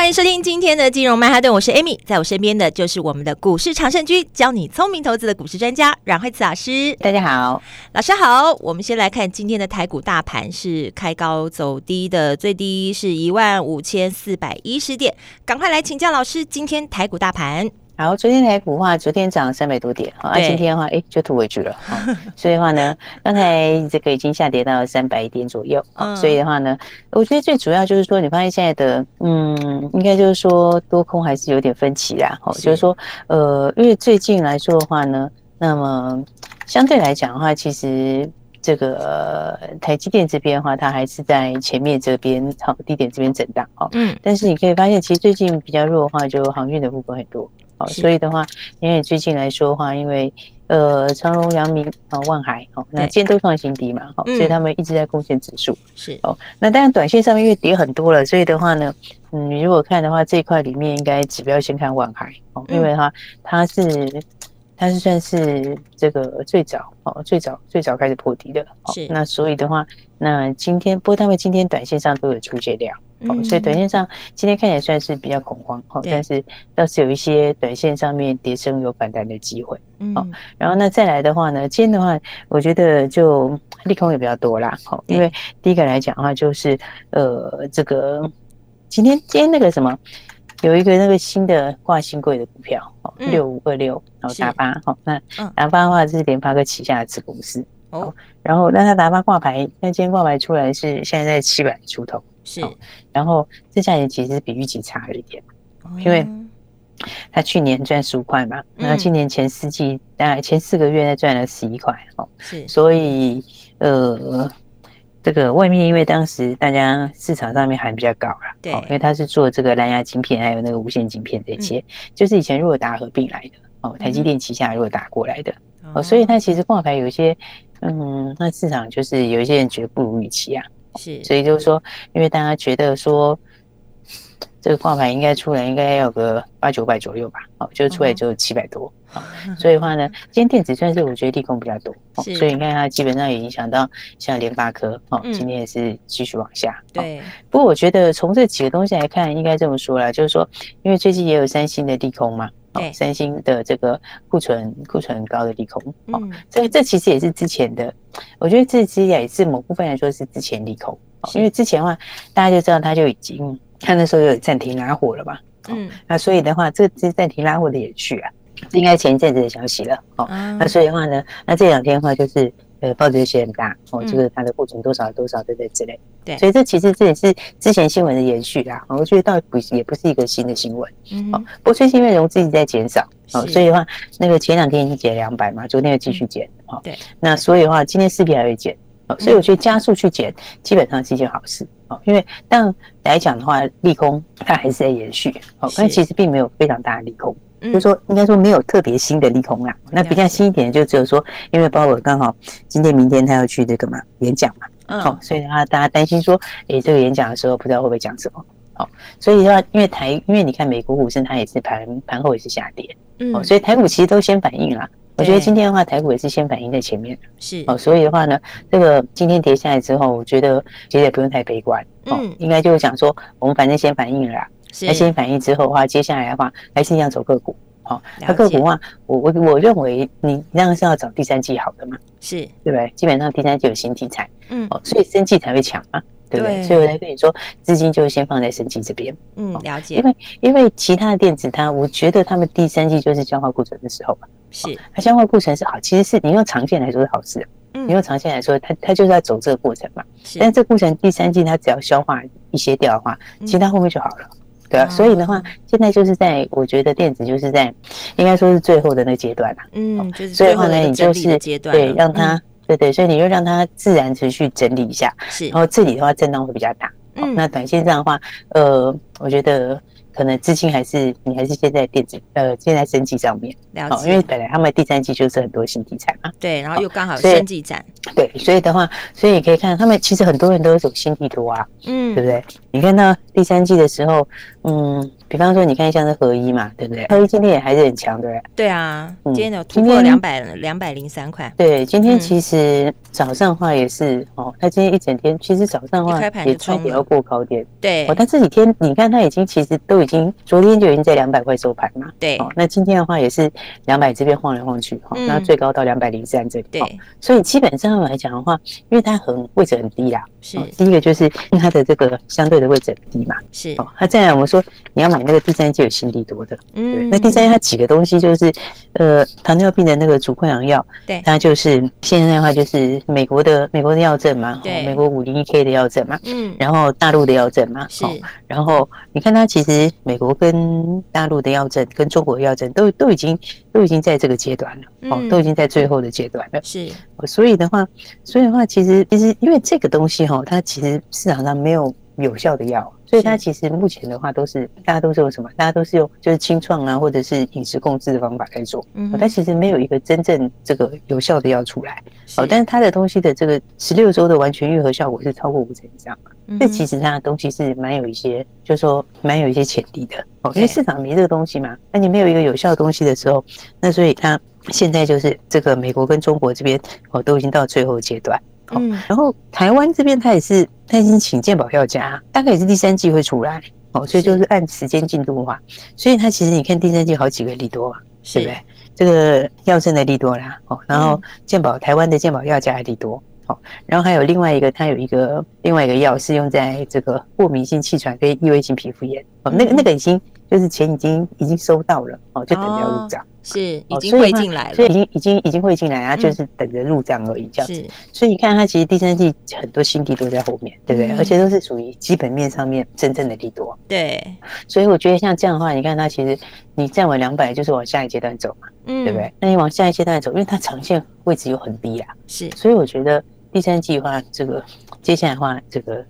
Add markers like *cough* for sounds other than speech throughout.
欢迎收听今天的金融曼哈顿，我是 Amy，在我身边的就是我们的股市常胜军，教你聪明投资的股市专家阮慧慈老师。大家好，老师好。我们先来看今天的台股大盘是开高走低的，最低是一万五千四百一十点。赶快来请教老师，今天台股大盘。好，昨天台股的话，昨天涨了三百多点，好，啊，今天的话，哎、欸，就吐回去了，*laughs* 所以的话呢，刚才这个已经下跌到三百点左右，啊，所以的话呢，我觉得最主要就是说，你发现现在的，嗯，应该就是说多空还是有点分歧啦，好，就是说，呃，因为最近来说的话呢，那么相对来讲的话，其实这个、呃、台积电这边的话，它还是在前面这边好低点这边震荡，哦，嗯，但是你可以发现，其实最近比较弱的话，就航运的部分很多。好，所以的话，因为最近来说的话，因为呃，长荣、阳明啊、万海，好，那今天都创新低嘛，好，所以他们一直在贡献指数。是哦，那当然短线上面因为跌很多了，所以的话呢，嗯，你如果看的话，这一块里面应该指标先看万海，哦，因为它它是它是算是这个最早哦，最早最早开始破底的。是，那所以的话，那今天不过他们今天短线上都有出现量。哦，所以短线上今天看起来算是比较恐慌，哦，但是倒是有一些短线上面跌升有反弹的机会，哦，然后那再来的话呢，今天的话，我觉得就利空也比较多啦，好，因为第一个来讲的话，就是呃，这个今天今天那个什么，有一个那个新的挂新贵的股票，哦，六五二六，然后达巴，好，那达巴的话是联发科旗下的子公司，哦，然后那它达巴挂牌，那今天挂牌出来是现在在七百出头。是，然后这价钱其实比预期差了一点，因为他去年赚十五块嘛，然后今年前四季大概前四个月才赚了十一块哦，是，所以呃，这个外面因为当时大家市场上面还比较高啦，对，因为他是做这个蓝牙晶片还有那个无线晶片这些，就是以前如果打合并来的哦，台积电旗下如果打过来的哦，所以它其实挂牌有一些嗯，那市场就是有一些人觉得不如预期啊。是，所以就是说，因为大家觉得说，这个挂牌应该出来应该要个八九百左右吧，哦，就出来只有七百多，哦，所以的话呢，今天电子算是我觉得利空比较多，哦，所以你看它基本上也影响到像联发科，哦，今天也是继续往下，对。不过我觉得从这几个东西来看，应该这么说啦，就是说，因为最近也有三星的利空嘛。对，三星的这个库存库存很高的利空，哦，这这其实也是之前的，我觉得这其实也是某部分来说是之前利空，因为之前的话大家就知道他就已经他那时候有暂停拉货了嘛，嗯，那所以的话这这暂停拉货的也去啊，应该前一阵子的消息了，哦，那所以的话呢，那这两天的话就是。呃，报纸写很大哦，这个它的库存多少多少，对不对？之类。对，所以这其实这也是之前新闻的延续啦。我觉得倒不也不是一个新的新闻。嗯。不过最近因为融资一直在减少，哦，所以的话，那个前两天已经减两百嘛，昨天又继续减。哦，对。那所以的话，今天势必还会减。哦，所以我觉得加速去减，基本上是一件好事。哦，因为但来讲的话，利空它还是在延续。哦，但其实并没有非常大的利空。嗯、就是说，应该说没有特别新的利空啦。那比较新一点，就只有说，因为鲍尔刚好今天、明天他要去这个嘛演讲嘛，嗯，好，所以的话大家担心说，诶，这个演讲的时候不知道会不会讲什么，好，所以的话，因为台，因为你看美国股市它也是盘盘后也是下跌，嗯，所以台股其实都先反应啦。我觉得今天的话，台股也是先反应在前面，是，哦，所以的话呢，这个今天跌下来之后，我觉得其实也不用太悲观，嗯，应该就是讲说，我们反正先反应了啦。那先反应之后的话，接下来的话还是一样走个股。好，那个股的话，我我我认为你那样是要找第三季好的嘛？是，对不对？基本上第三季有新题材，嗯，哦，所以生技才会强嘛，对不对？所以我才跟你说，资金就先放在生技这边。嗯，了解。因为因为其他的电子它，我觉得他们第三季就是消化库存的时候嘛。是，它消化库存是好，其实是你用长线来说是好事。嗯，你用长线来说，它它就是在走这个过程嘛。是，但这个过程第三季它只要消化一些掉的话，其他后面就好了。对啊，所以的话，现在就是在，我觉得电子就是在，应该说是最后的那个阶段了。嗯，就是所以的话呢，你就是阶段，对，让它，对对，所以你就让它自然持续整理一下。是，然后这里的话震荡会比较大。嗯，那短线上的话，呃，我觉得。可能资金还是你还是现在电子呃现在升级上面，因为本来他们第三季就是很多新题材嘛，对，然后又刚好生技展，对，所以的话，所以你可以看他们其实很多人都有走新地图啊，嗯，对不对？你看到第三季的时候，嗯。比方说，你看像是合一嘛，对不对？合一今天也还是很强，对不对？对啊，今天有突破两百两百零三块。对，今天其实早上的话也是哦，它今天一整天其实早上的话也差点要过高点。对，哦，但这几天你看它已经其实都已经昨天就已经在两百块收盘嘛。对，哦，那今天的话也是两百这边晃来晃去，哈，那最高到两百零三这里。对，所以基本上来讲的话，因为它很位置很低啦，是第一个就是它的这个相对的位置很低嘛。是哦，那再来我们说你要买那个第三季有。新利多的，嗯，那第三它几个东西就是，呃，糖尿病的那个主溃疡药，对，它就是现在的话就是美国的美国的药证嘛，对，美国五零一 K 的药证嘛，嗯，然后大陆的药证嘛，是，然后你看它其实美国跟大陆的药证跟中国的药证都都已经都已经在这个阶段了，哦，都已经在最后的阶段了，是，所以的话，所以的话，其实其实因为这个东西哈，它其实市场上没有有效的药。所以它其实目前的话都是大家都是用什么？大家都是用就是清创啊，或者是饮食控制的方法来做。嗯，但其实没有一个真正这个有效的药出来。哦，但是它的东西的这个十六周的完全愈合效果是超过五成以上嘛？这其实它的东西是蛮有一些，就是说蛮有一些潜力的。哦，因为市场没这个东西嘛，那你没有一个有效的东西的时候，那所以它现在就是这个美国跟中国这边哦都已经到最后阶段。嗯，然后台湾这边他也是，他已经请健保药价，大概也是第三季会出来，哦，所以就是按时间进度的话，所以他其实你看第三季好几个利多嘛，是。不对？这个药证的利多啦，哦，然后健保台湾的健保药价的利多，哦，然后还有另外一个，它有一个另外一个药是用在这个过敏性气喘跟异位性皮肤炎，哦，那个那个已经就是钱已经已经收到了，哦，就等着入账。是已经汇进来了，所以已经已经已经汇进来啊，就是等着入账而已，这样子。所以你看，它其实第三季很多新地都在后面，对不对？而且都是属于基本面上面真正的利多。对，所以我觉得像这样的话，你看它其实你站稳两百，就是往下一阶段走嘛，嗯对不对？那你往下一阶段走，因为它长线位置又很低啊，是。所以我觉得第三季的话，这个接下来的话，这个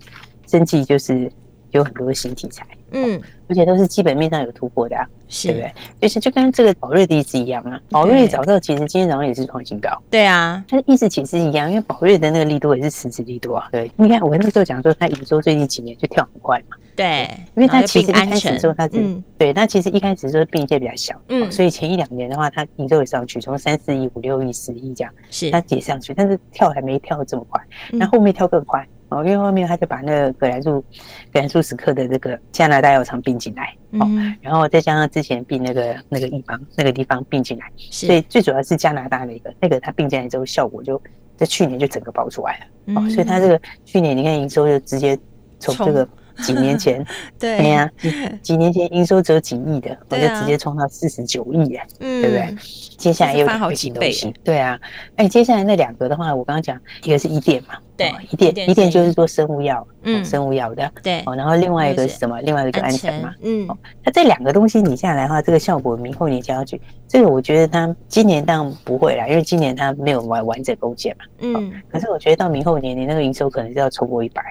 生技就是有很多的新题材。嗯，而且都是基本面上有突破的啊，是对不对？就是就跟这个宝瑞的意思一样啊，宝瑞早上其实今天早上也是创新高，对啊，它的意思其实一样，因为宝瑞的那个力度也是实质力度啊。对，你看我那时候讲说，它营收最近几年就跳很快嘛，对，因为它其实一开始的时候它是，对，它其实一开始的时候并一些比较小，嗯，所以前一两年的话，它营收也上去，从三四亿、五六亿、十亿这样，是它也上去，但是跳还没跳这么快，那后面跳更快。哦，因为后面他就把那个葛兰素、葛兰素史克的这个加拿大药厂并进来，哦，然后再加上之前并那个那个地方那个地方并进来，所以最主要是加拿大那个那个他并进来之后，效果就在去年就整个爆出来了，哦，所以他这个去年你看营收就直接从这个。*laughs* 几年前，*laughs* 对。呀，*laughs* 几年前营收只有几亿的，我就直接冲到四十九亿啊，对不对？接下来又好几倍，对啊，哎，接下来那两个的话，我刚刚讲一个是伊甸嘛，对，伊甸，伊甸就是做生物药，嗯，生物药的，对，哦，然后另外一个是什么？另外一个就安全。嘛，嗯，那这两个东西你下来的话，这个效果明后年就要去，这个我觉得它今年当然不会啦，因为今年它没有完完整构建嘛，嗯，可是我觉得到明后年，你那个营收可能就要超过一百。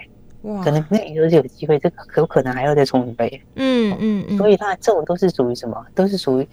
哇，可能那营收就有机会，这可有可能还要再冲一倍。嗯嗯嗯，所以它这种都是属于什么？都是属于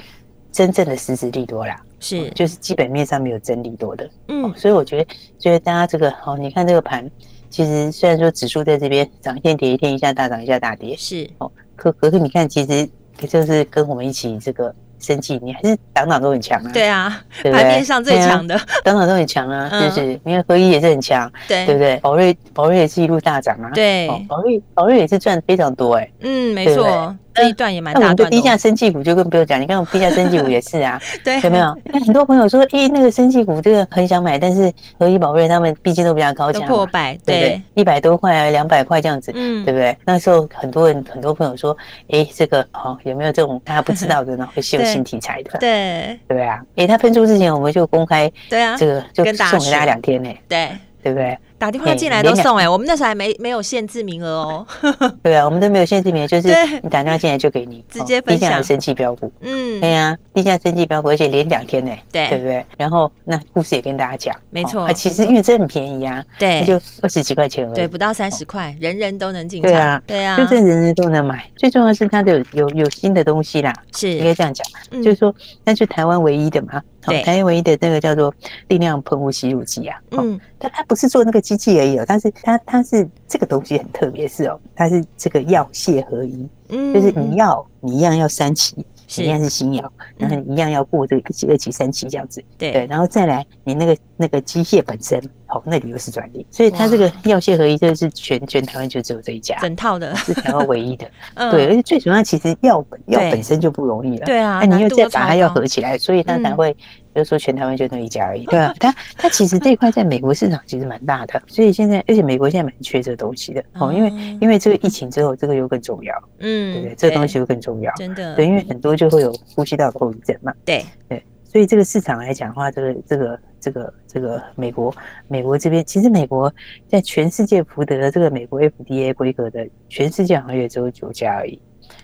真正的实质利多啦。是，就是基本面上没有真利多的。嗯，所以我觉得，觉得大家这个哦，你看这个盘，其实虽然说指数在这边涨一天跌一天，一下大涨一下大跌。是哦，可可是你看，其实就是跟我们一起这个。生气，你还是党党都很强啊。对啊，盘面上最强的，党党都很强啊，就是因为合一也是很强，对。对不对？宝瑞宝瑞也是一路大涨啊，对，宝瑞宝瑞也是赚非常多哎，嗯，没错，这一段也蛮大。那我们的低价生技股就更不用讲，你看我们低价生技股也是啊，*laughs* 对，有没有？那很多朋友说，诶，那个生技股这个很想买，但是和一宝瑞他们毕竟都比较高价，破百，对不对？一百多块啊，两百块这样子，嗯，对不对？那时候很多人很多朋友说，诶，这个哦，有没有这种大家不知道的呢？会是有。新题材的，对对啊，诶，他喷出之前我们就公开，对啊，这个就送给大家两天呢，对对不对？打电话进来都送哎、欸，我们那时候还没没有限制名额哦。*laughs* 对啊，我们都没有限制名额，就是你打电话进来就给你 *laughs* 直接分享。生气标股，嗯，对呀，低价生气标股，而且连两天呢，对。对不对？然后那故事也跟大家讲，没错，啊，其实因为这很便宜啊，对，就二十几块钱而已，对，不到三十块，人人都能进场，对啊，对啊，就这人人都能买。最重要的是它的有有有新的东西啦，是。应该这样讲，就是说那是台湾唯一的嘛，对，台湾唯一的那个叫做定量喷雾吸入剂啊，嗯，但它不是做那个机器而已哦，但是它它是这个东西很特别是哦，它是这个药械合一，嗯，就是你要你一样要三期。一样是新药，然后一样要过这个一期、二期、三期这样子，对。对，然后再来你那个那个机械本身，好，那里又是专利，所以它这个药械合一，就是全全台湾就只有这一家，整套的，是台湾唯一的，*laughs* 对，而且最主要其实药本药本身就不容易了，对啊，那你又再把它要合起来，所以它才会。就是说，全台湾就那一家而已。*laughs* 对啊，它它其实这一块在美国市场其实蛮大的，所以现在而且美国现在蛮缺这个东西的哦，因为因为这个疫情之后，这个又更重要，嗯，对不对？这个东西又更重要，真的。对，因为很多就会有呼吸道后遗症嘛。对对，所以这个市场来讲的话，这个这个这个这个美国美国这边，其实美国在全世界福德这个美国 FDA 规格的，全世界好像也只有九家而已，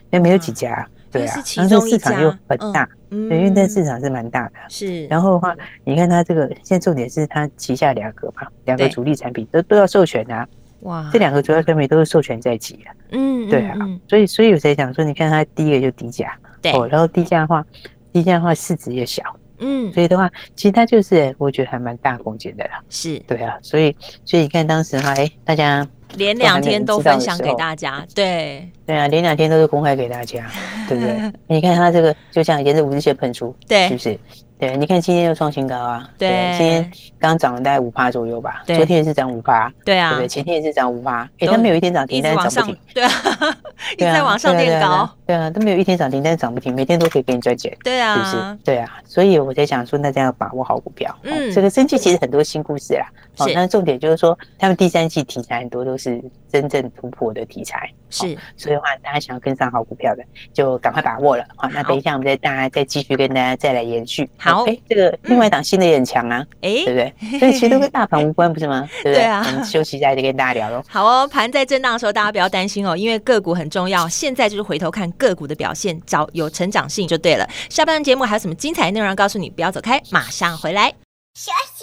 因为没有几家。对啊，然后市场又很大，嗯，对，因为那市场是蛮大的。是，然后的话，你看它这个，现在重点是它旗下两个嘛，两个主力产品都都要授权啊。哇，这两个主要产品都是授权在即啊。嗯，对啊，所以所以有谁讲说，你看它第一个就低价，对，然后低价的话，低价的话市值也小，嗯，所以的话，其实它就是我觉得还蛮大空间的啦。是，对啊，所以所以你看当时的话，哎，大家。连两天都分享给大家，对对啊，连两天都是公开给大家，对不对？*laughs* 你看它这个就像沿着五日线喷出，对，是不是？对，你看今天又创新高啊，对，今天刚涨了大概五趴左右吧，昨天也是涨五趴，对啊，对不对？前天也是涨五趴，哎，它没有一天涨停，但是涨不停，对啊，*laughs* 一直在往上垫高，对啊，都没有一天涨停，但是涨不停，每天都可以给你赚钱，对啊，是不是？对啊，所以我在想说，大家要把握好股票，嗯，这个生技其实很多新故事啦，哦，那重点就是说，他们第三季题材很多都是真正突破的题材，是，所以的话，大家想要跟上好股票的，就赶快把握了，好，那等一下我们再大家再继续跟大家再来延续，好，哎，这个。另外一档新的也很强啊，哎，对不对？所以其实都跟大盘无关，不是吗？对不对？啊，我们休息一下，再跟大家聊喽。*laughs* 好哦，盘在震荡的时候，大家不要担心哦，因为个股很重要。现在就是回头看个股的表现，找有成长性就对了。下半段节目还有什么精彩内容要告诉你？不要走开，马上回来。休息，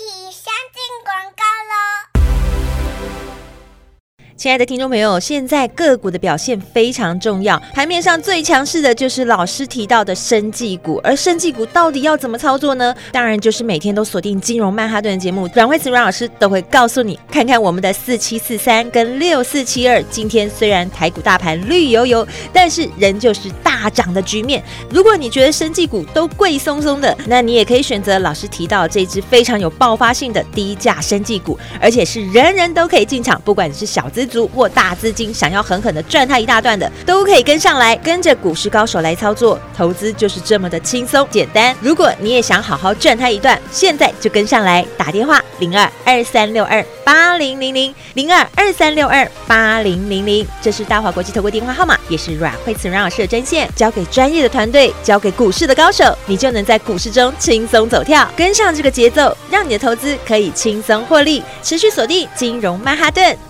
亲爱的听众朋友，现在个股的表现非常重要，盘面上最强势的就是老师提到的生技股，而生技股到底要怎么操作呢？当然就是每天都锁定金融曼哈顿的节目，阮慧慈阮老师都会告诉你，看看我们的四七四三跟六四七二，今天虽然台股大盘绿油油，但是仍旧是大涨的局面。如果你觉得生技股都贵松松的，那你也可以选择老师提到这支非常有爆发性的低价生技股，而且是人人都可以进场，不管你是小资族或大资金想要狠狠的赚它一大段的，都可以跟上来，跟着股市高手来操作，投资就是这么的轻松简单。如果你也想好好赚它一段，现在就跟上来，打电话零二二三六二八零零零零二二三六二八零零零，这是大华国际投顾电话号码，也是阮慧慈阮老师的专线，交给专业的团队，交给股市的高手，你就能在股市中轻松走跳，跟上这个节奏，让你的投资可以轻松获利，持续锁定金融曼哈顿。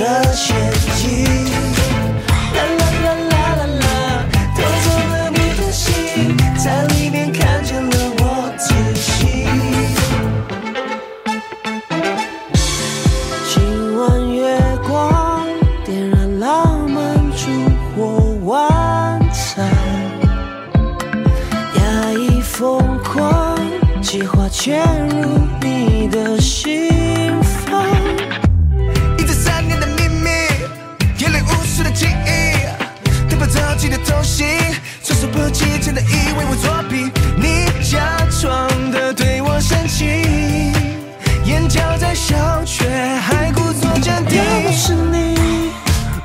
这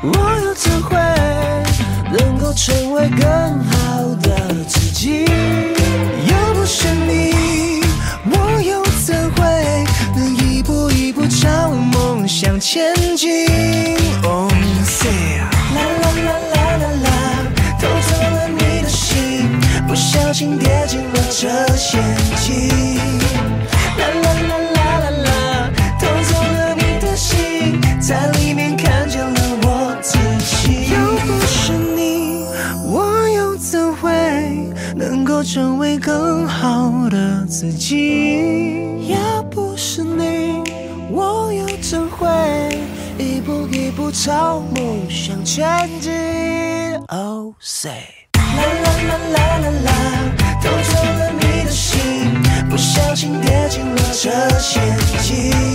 我又怎会能够成为更好的自己？要不是你，我又怎会能一步一步朝梦想前进？Oh say la la la la la la，偷走了你的心，不小心跌进了这陷阱。成为更好的自己？要不是你，我又怎会一步一步朝梦想前进？Oh say 啦啦啦啦啦啦偷走了你的心，不小心跌进了这陷阱。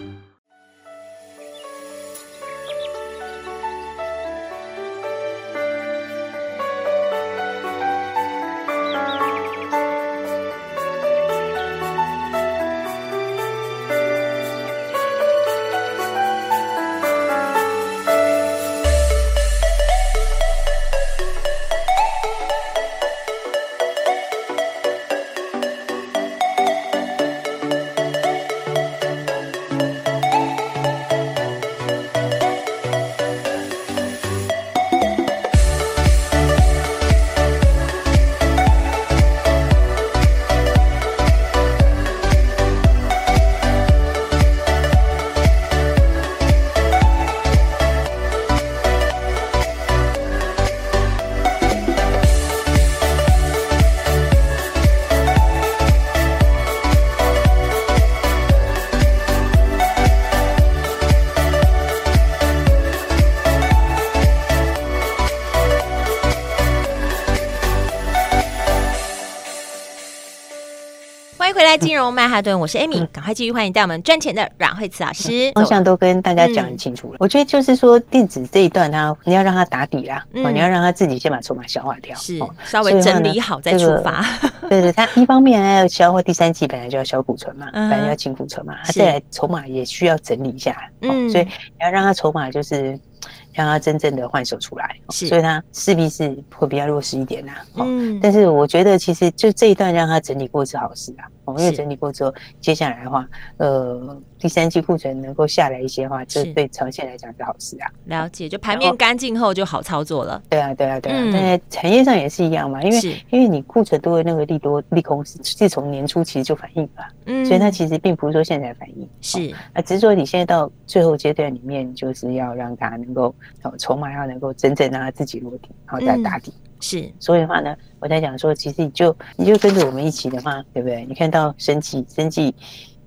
金融曼哈顿，我是 Amy，赶快继续欢迎带我们赚钱的阮慧慈老师。方向都跟大家讲很清楚了。我觉得就是说电子这一段，它你要让它打底啦，哦，你要让它自己先把筹码消化掉，是稍微整理好再出发。*laughs* 对对，它一方面还要消化第三季本来就要消库存嘛，本来要清库存嘛，它再来筹码也需要整理一下，嗯，所以你要让它筹码就是。让它真正的换手出来，所以它势必是会比较弱势一点呐。嗯，但是我觉得其实就这一段让它整理过是好事啊。哦，因为整理过之后，接下来的话，呃，第三季库存能够下来一些的话，这对长线来讲是好事啊。了解，就盘面干净后就好操作了。对啊，对啊，对啊。但是产业上也是一样嘛，因为因为你库存多的那个利多利空是自从年初其实就反映了，嗯，所以它其实并不是说现在反应，是啊，只是说你现在到最后阶段里面，就是要让它能够。哦，筹码要能够真正让它自己落地，然后再打底。嗯、是，所以的话呢，我在讲说，其实你就你就跟着我们一起的话，对不对？你看到生技，生技。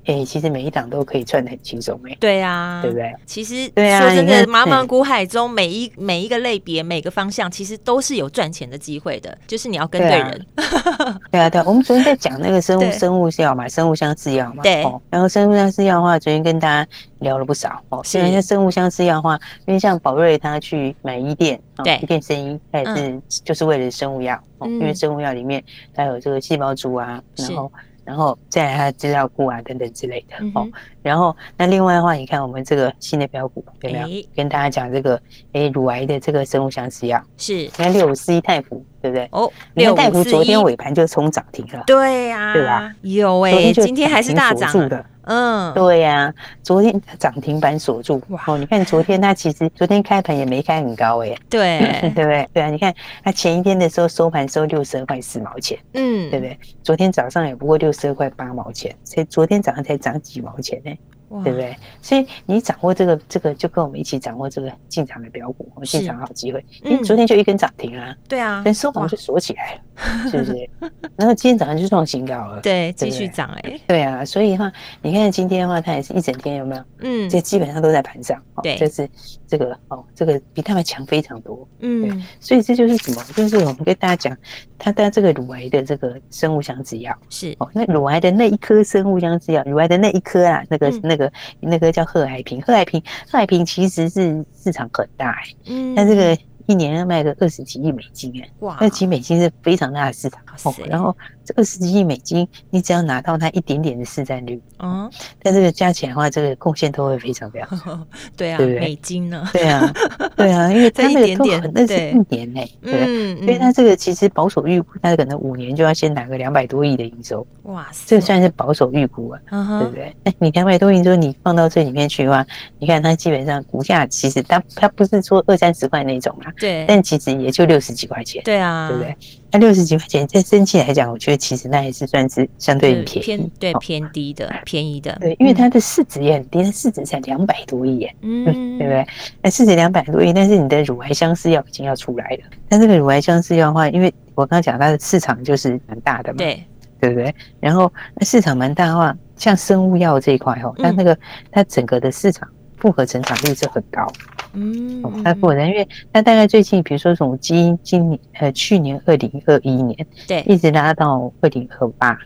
哎，其实每一档都可以赚得很轻松，哎，对呀，对不对？其实说真的，茫茫股海中，每一每一个类别、每个方向，其实都是有赚钱的机会的，就是你要跟对人。*laughs* 对啊，对，我们昨天在讲那个生物生物药嘛，生物相制药嘛，对。然后生物相制药的话，昨天跟大家聊了不少哦。是。因为生物相制药的话，因为像宝瑞他去买一店，对，一店生意，他也是就是为了生物药，因为生物药里面它有这个细胞株啊，然后。然后再来它的资料库啊等等之类的、嗯、哦，然后那另外的话，你看我们这个新的标股有没有、欸、跟大家讲这个诶乳癌的这个生物相似药？是，你看六五四一泰福对不对？哦，你看太福昨天尾盘就冲涨停了，对呀、啊，对吧？有哎、欸，今天还是大涨的。嗯，对呀、啊，昨天涨停板锁住哇！哦，你看昨天它其实昨天开盘也没开很高哎，*laughs* 对，*laughs* 对不对？对啊，你看它前一天的时候收盘收六十二块四毛钱，嗯，对不对？昨天早上也不过六十二块八毛钱，所以昨天早上才涨几毛钱呢。对不对？所以你掌握这个，这个就跟我们一起掌握这个进场的标股，我们进场好机会。因为昨天就一根涨停啊，对啊，但收盘就锁起来了，是不是？*laughs* 然后今天早上就创新高了，对，继续涨哎，对啊。所以的话，你看今天的话，它也是一整天有没有？嗯，这基本上都在盘上，对，这是这个哦，这个比他们强非常多，嗯。所以这就是什么？就是我们跟大家讲，它的这个乳癌的这个生物相制药是哦，那乳癌的那一颗生物相制药，乳癌的那一颗啊，那个那个。那个叫贺海平，贺海平，贺海平其实是市场很大哎，嗯，那这个。一年要卖个二十几亿美金哎，哇，二十几美金是非常大的市场哦。然后这二十几亿美金，你只要拿到它一点点的市占率，嗯，但这个加起来的话，这个贡献都会非常非常 *laughs* 对啊，对不对？美金呢？对啊，*laughs* 对啊，因为它那个都很，那是一年哎，对，所以它这个其实保守预估，它可能五年就要先拿个两百多亿的营收，哇塞，这个算是保守预估啊，对不对？*laughs* 那你两百多亿营收你放到这里面去的话，你看它基本上股价其实它它不是说二三十块那种啊。对，但其实也就六十几块钱，对啊，对不对？那六十几块钱，在生技来讲，我觉得其实那还是算是相对便宜，偏对偏低的，*laughs* 便宜的。对，因为它的市值也很低，它市值才两百多亿耶，嗯，对不对？那市值两百多亿，但是你的乳癌相似药已经要出来了。但这个乳癌相似药的话，因为我刚刚讲它的市场就是蛮大的嘛，对，对不对？然后那市场蛮大的话，像生物药这一块哦，它那个它整个的市场。复合成长率是很高，嗯，它复合，因为它大概最近，比如说从今今年呃去年二零二一年，对，一直拉到二零二八，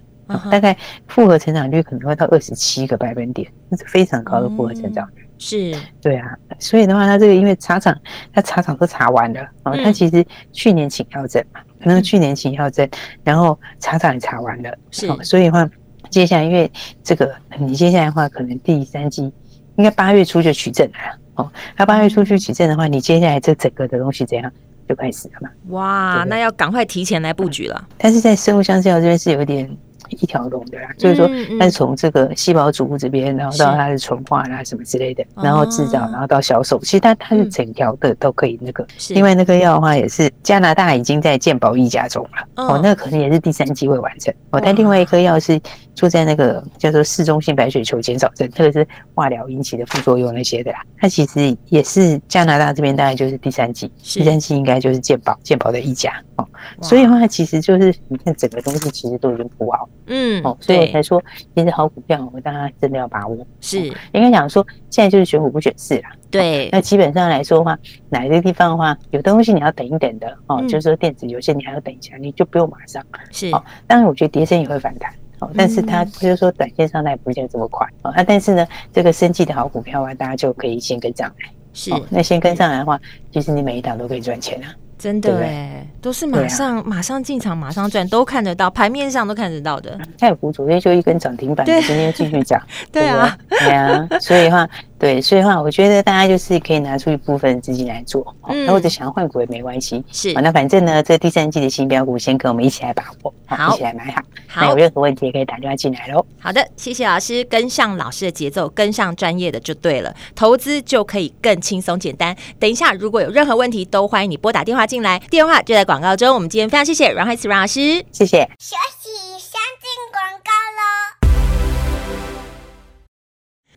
大概复合成长率可能会到二十七个百分点，那是非常高的复合成长率。是，对啊，所以的话，它这个因为茶厂，它茶厂都查完了，哦，它其实去年请药证嘛，可能去年请药证，然后茶厂也查完了，是，所以的话，接下来因为这个，你接下来的话，可能第三季。应该八月初就取证了哦。那八月初去取证的话，你接下来这整个的东西怎样就开始了嘛？哇，那要赶快提前来布局了。但是在生物相制药这边是有点。一条龙的啦，就是说，它是从这个细胞组这边，然后到它的纯化啦什么之类的，然后制造，然后到销售，其实它它是整条的都可以那个。另外那个药的话，也是加拿大已经在健保一家中了，哦，那可能也是第三季会完成。哦，但另外一颗药是做在那个叫做市中性白血球减少症，特别是化疗引起的副作用那些的啦。它其实也是加拿大这边大概就是第三季，第三季应该就是健保健保的一家哦。所以的话，其实就是你看整个东西其实都已经铺好。嗯，哦，所以我才说，其实好股票，我们大家真的要把握。是，应该讲说，现在就是选股不选市啦。对，那基本上来说的话，哪一个地方的话，有东西你要等一等的哦，就是说电子有些你还要等一下，你就不用马上。是，哦，当然我觉得跌升也会反弹。哦，但是它就是说短线上它也不见得这么快啊。但是呢，这个生技的好股票啊，大家就可以先跟上来。是，那先跟上来的话，其实你每一档都可以赚钱啊。真的哎，都是马上马上进场，马上赚，都看得到，盘面上都看得到的。太古昨天就一根涨停板，今天继续涨。*laughs* 对啊，对啊，所以的话。对，所以的话，我觉得大家就是可以拿出一部分资金来做，那，或者想要换股也没关系。是，那反正呢，这第三季的新标股，先跟我们一起来把握，好，一起来买好。好，有任何问题也可以打电话进来喽。好的，谢谢老师，跟上老师的节奏，跟上专业的就对了，投资就可以更轻松简单。等一下，如果有任何问题，都欢迎你拨打电话进来，电话就在广告中。我们今天非常谢谢阮海慈阮老师，谢谢。休息，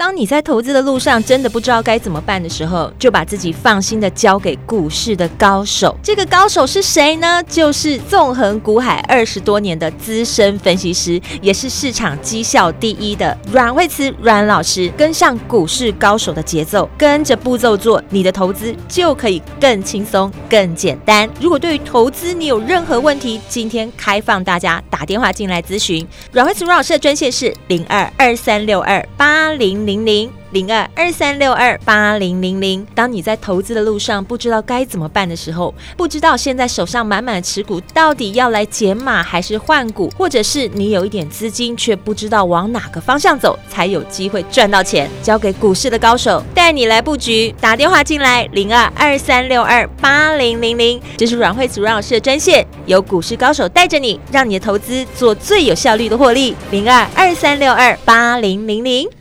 当你在投资的路上真的不知道该怎么办的时候，就把自己放心的交给股市的高手。这个高手是谁呢？就是纵横股海二十多年的资深分析师，也是市场绩效第一的阮慧慈阮老师。跟上股市高手的节奏，跟着步骤做，你的投资就可以更轻松、更简单。如果对于投资你有任何问题，今天开放大家打电话进来咨询。阮慧慈阮老师的专线是零二二三六二八零零。零零零二二三六二八零零零。当你在投资的路上不知道该怎么办的时候，不知道现在手上满满的持股到底要来减码还是换股，或者是你有一点资金却不知道往哪个方向走才有机会赚到钱，交给股市的高手带你来布局。打电话进来零二二三六二八零零零，这是阮慧慈阮老师的专线，由股市高手带着你，让你的投资做最有效率的获利。零二二三六二八零零零。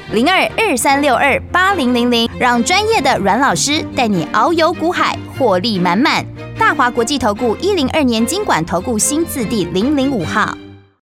零二二三六二八零零零，让专业的阮老师带你遨游股海，获利满满。大华国际投顾一零二年金管投顾新字第零零五号。